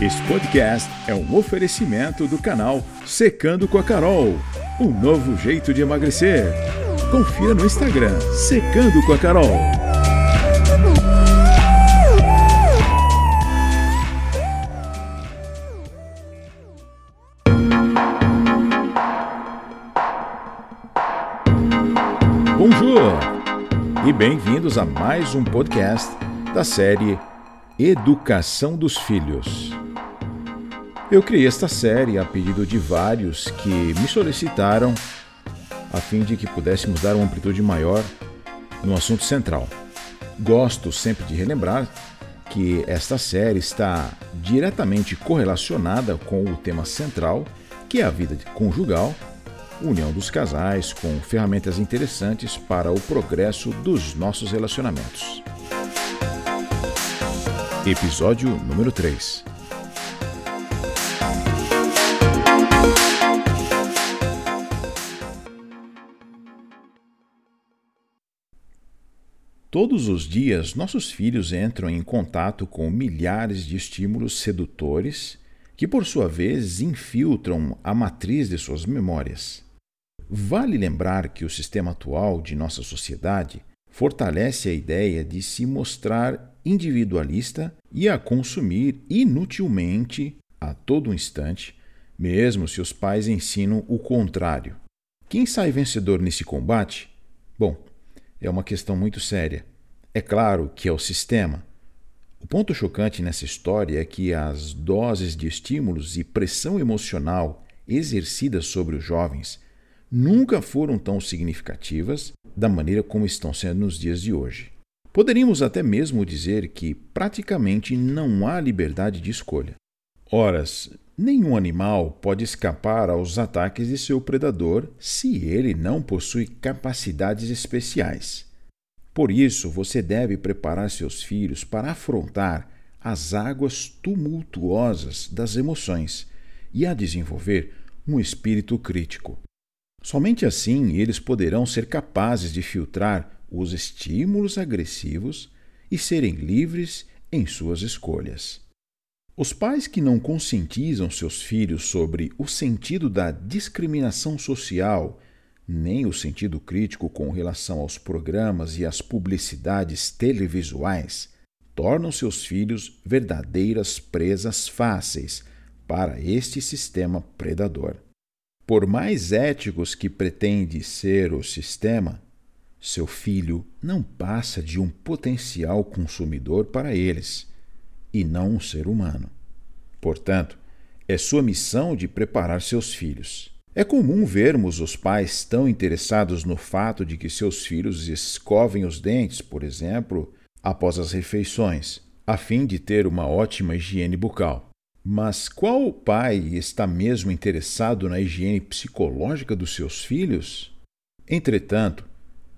Esse podcast é um oferecimento do canal Secando com a Carol, um novo jeito de emagrecer. Confira no Instagram Secando com a Carol. Bonjour e bem-vindos a mais um podcast da série Educação dos Filhos. Eu criei esta série a pedido de vários que me solicitaram a fim de que pudéssemos dar uma amplitude maior no assunto central. Gosto sempre de relembrar que esta série está diretamente correlacionada com o tema central, que é a vida conjugal união dos casais com ferramentas interessantes para o progresso dos nossos relacionamentos. Episódio número 3 Todos os dias, nossos filhos entram em contato com milhares de estímulos sedutores que, por sua vez, infiltram a matriz de suas memórias. Vale lembrar que o sistema atual de nossa sociedade fortalece a ideia de se mostrar individualista e a consumir inutilmente a todo instante, mesmo se os pais ensinam o contrário. Quem sai vencedor nesse combate? Bom, é uma questão muito séria. É claro que é o sistema. O ponto chocante nessa história é que as doses de estímulos e pressão emocional exercidas sobre os jovens nunca foram tão significativas da maneira como estão sendo nos dias de hoje. Poderíamos até mesmo dizer que praticamente não há liberdade de escolha. Horas, nenhum animal pode escapar aos ataques de seu predador se ele não possui capacidades especiais. Por isso, você deve preparar seus filhos para afrontar as águas tumultuosas das emoções e a desenvolver um espírito crítico. Somente assim eles poderão ser capazes de filtrar os estímulos agressivos e serem livres em suas escolhas. Os pais que não conscientizam seus filhos sobre o sentido da discriminação social, nem o sentido crítico com relação aos programas e às publicidades televisuais, tornam seus filhos verdadeiras presas fáceis para este sistema predador. Por mais éticos que pretende ser o sistema, seu filho não passa de um potencial consumidor para eles, e não um ser humano. Portanto, é sua missão de preparar seus filhos. É comum vermos os pais tão interessados no fato de que seus filhos escovem os dentes, por exemplo, após as refeições, a fim de ter uma ótima higiene bucal. Mas qual pai está mesmo interessado na higiene psicológica dos seus filhos? Entretanto,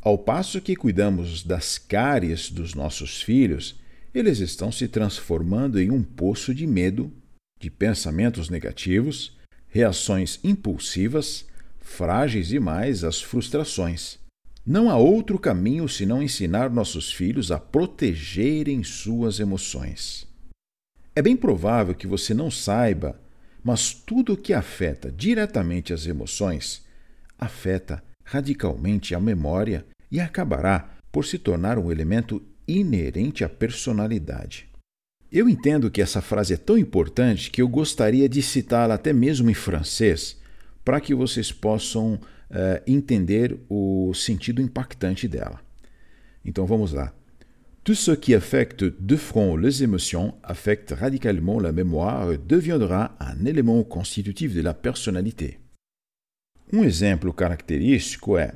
ao passo que cuidamos das cáries dos nossos filhos, eles estão se transformando em um poço de medo, de pensamentos negativos, reações impulsivas, frágeis demais às frustrações. Não há outro caminho senão ensinar nossos filhos a protegerem suas emoções. É bem provável que você não saiba, mas tudo o que afeta diretamente as emoções afeta radicalmente a memória e acabará por se tornar um elemento inerente à personalidade. Eu entendo que essa frase é tão importante que eu gostaria de citá-la até mesmo em francês, para que vocês possam uh, entender o sentido impactante dela. Então vamos lá. Tout ce qui affecte de front les émotions affecte radicalement la mémoire et deviendra un élément constitutif de la personnalité. Um exemplo característico é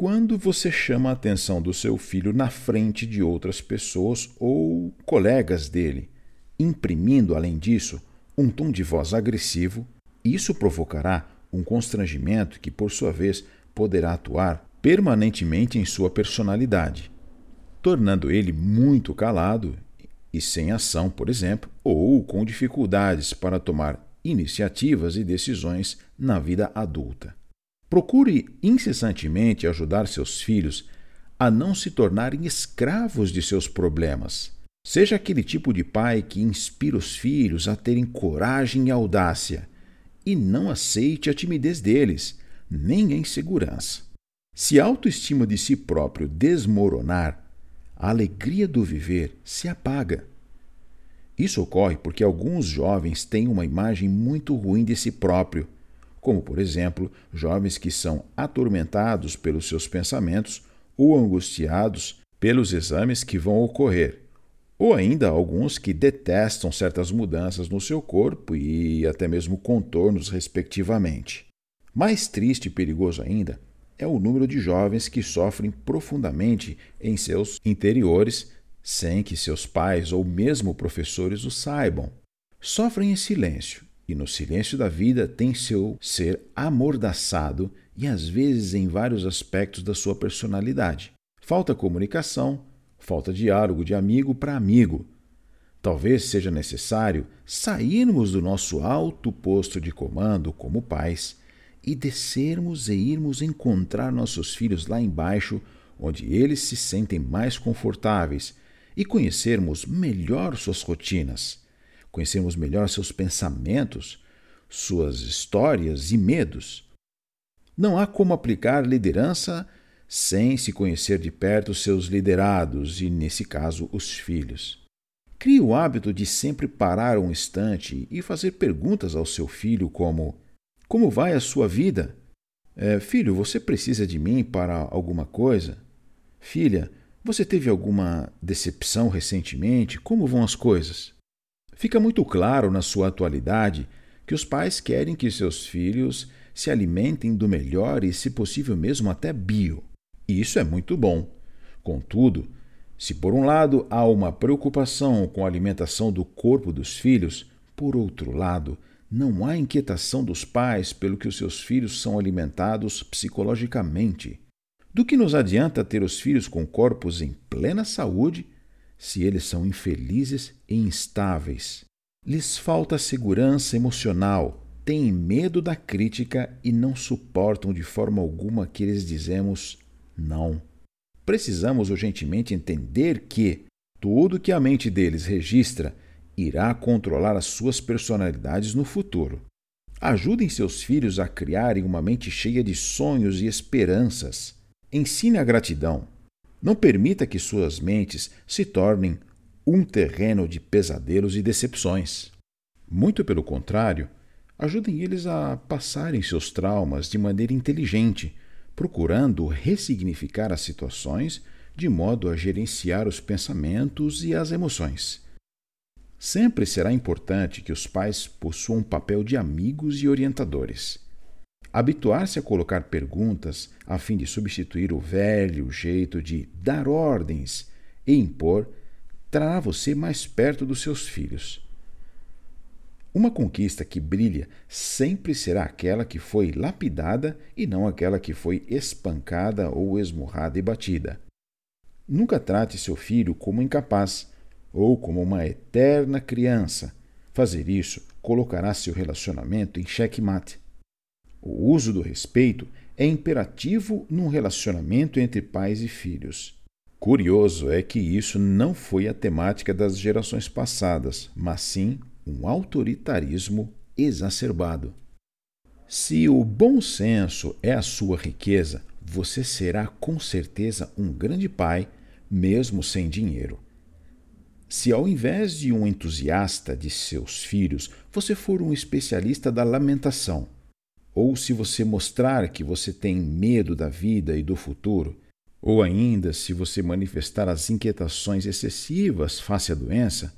quando você chama a atenção do seu filho na frente de outras pessoas ou colegas dele, imprimindo, além disso, um tom de voz agressivo, isso provocará um constrangimento que, por sua vez, poderá atuar permanentemente em sua personalidade tornando ele muito calado e sem ação, por exemplo, ou com dificuldades para tomar iniciativas e decisões na vida adulta. Procure incessantemente ajudar seus filhos a não se tornarem escravos de seus problemas, Seja aquele tipo de pai que inspira os filhos a terem coragem e audácia, e não aceite a timidez deles, nem a insegurança. Se a autoestima de si próprio desmoronar, a alegria do viver se apaga. Isso ocorre porque alguns jovens têm uma imagem muito ruim de si próprio, como, por exemplo, jovens que são atormentados pelos seus pensamentos ou angustiados pelos exames que vão ocorrer, ou ainda alguns que detestam certas mudanças no seu corpo e até mesmo contornos, respectivamente. Mais triste e perigoso ainda é o número de jovens que sofrem profundamente em seus interiores sem que seus pais ou mesmo professores o saibam. Sofrem em silêncio e no silêncio da vida tem seu ser amordaçado e às vezes em vários aspectos da sua personalidade. Falta comunicação, falta diálogo de amigo para amigo. Talvez seja necessário sairmos do nosso alto posto de comando como pais e descermos e irmos encontrar nossos filhos lá embaixo, onde eles se sentem mais confortáveis, e conhecermos melhor suas rotinas, conhecermos melhor seus pensamentos, suas histórias e medos. Não há como aplicar liderança sem se conhecer de perto seus liderados e, nesse caso, os filhos. Crie o hábito de sempre parar um instante e fazer perguntas ao seu filho, como: Como vai a sua vida? É, filho, você precisa de mim para alguma coisa? Filha, você teve alguma decepção recentemente? Como vão as coisas? Fica muito claro na sua atualidade que os pais querem que seus filhos se alimentem do melhor e, se possível, mesmo até bio. E isso é muito bom. Contudo, se por um lado há uma preocupação com a alimentação do corpo dos filhos, por outro lado, não há inquietação dos pais pelo que os seus filhos são alimentados psicologicamente. Do que nos adianta ter os filhos com corpos em plena saúde se eles são infelizes e instáveis? Lhes falta segurança emocional, têm medo da crítica e não suportam de forma alguma que lhes dizemos não. Precisamos urgentemente entender que tudo que a mente deles registra irá controlar as suas personalidades no futuro. Ajudem seus filhos a criarem uma mente cheia de sonhos e esperanças. Ensine a gratidão. Não permita que suas mentes se tornem um terreno de pesadelos e decepções. Muito pelo contrário, ajudem eles a passarem seus traumas de maneira inteligente, procurando ressignificar as situações de modo a gerenciar os pensamentos e as emoções. Sempre será importante que os pais possuam um papel de amigos e orientadores. Habituar-se a colocar perguntas a fim de substituir o velho jeito de dar ordens e impor trará você mais perto dos seus filhos. Uma conquista que brilha sempre será aquela que foi lapidada e não aquela que foi espancada ou esmurrada e batida. Nunca trate seu filho como incapaz ou como uma eterna criança. Fazer isso colocará seu relacionamento em xeque-mate. O uso do respeito é imperativo num relacionamento entre pais e filhos. Curioso é que isso não foi a temática das gerações passadas, mas sim um autoritarismo exacerbado. Se o bom senso é a sua riqueza, você será com certeza um grande pai, mesmo sem dinheiro. Se ao invés de um entusiasta de seus filhos, você for um especialista da lamentação, ou se você mostrar que você tem medo da vida e do futuro, ou ainda se você manifestar as inquietações excessivas face à doença,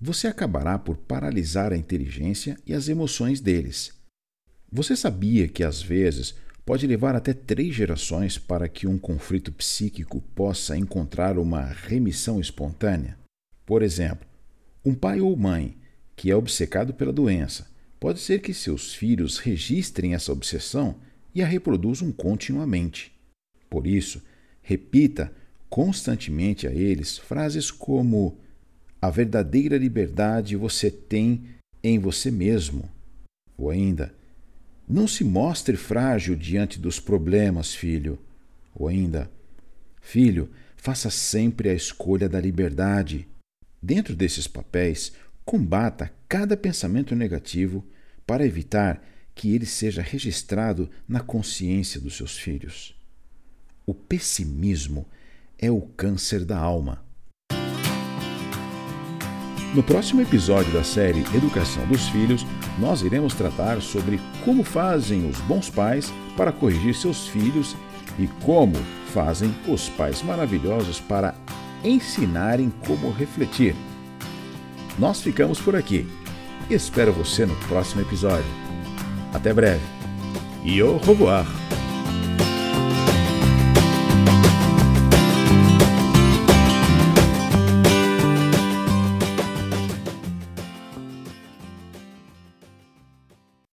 você acabará por paralisar a inteligência e as emoções deles. Você sabia que às vezes pode levar até três gerações para que um conflito psíquico possa encontrar uma remissão espontânea? Por exemplo, um pai ou mãe que é obcecado pela doença, pode ser que seus filhos registrem essa obsessão e a reproduzam continuamente. Por isso, repita constantemente a eles frases como a verdadeira liberdade você tem em você mesmo. Ou ainda, não se mostre frágil diante dos problemas, filho. Ou ainda, filho, faça sempre a escolha da liberdade. Dentro desses papéis, combata cada pensamento negativo para evitar que ele seja registrado na consciência dos seus filhos. O pessimismo é o câncer da alma. No próximo episódio da série Educação dos Filhos, nós iremos tratar sobre como fazem os bons pais para corrigir seus filhos e como fazem os pais maravilhosos para ensinarem como refletir. Nós ficamos por aqui. Espero você no próximo episódio. Até breve. E au revoir!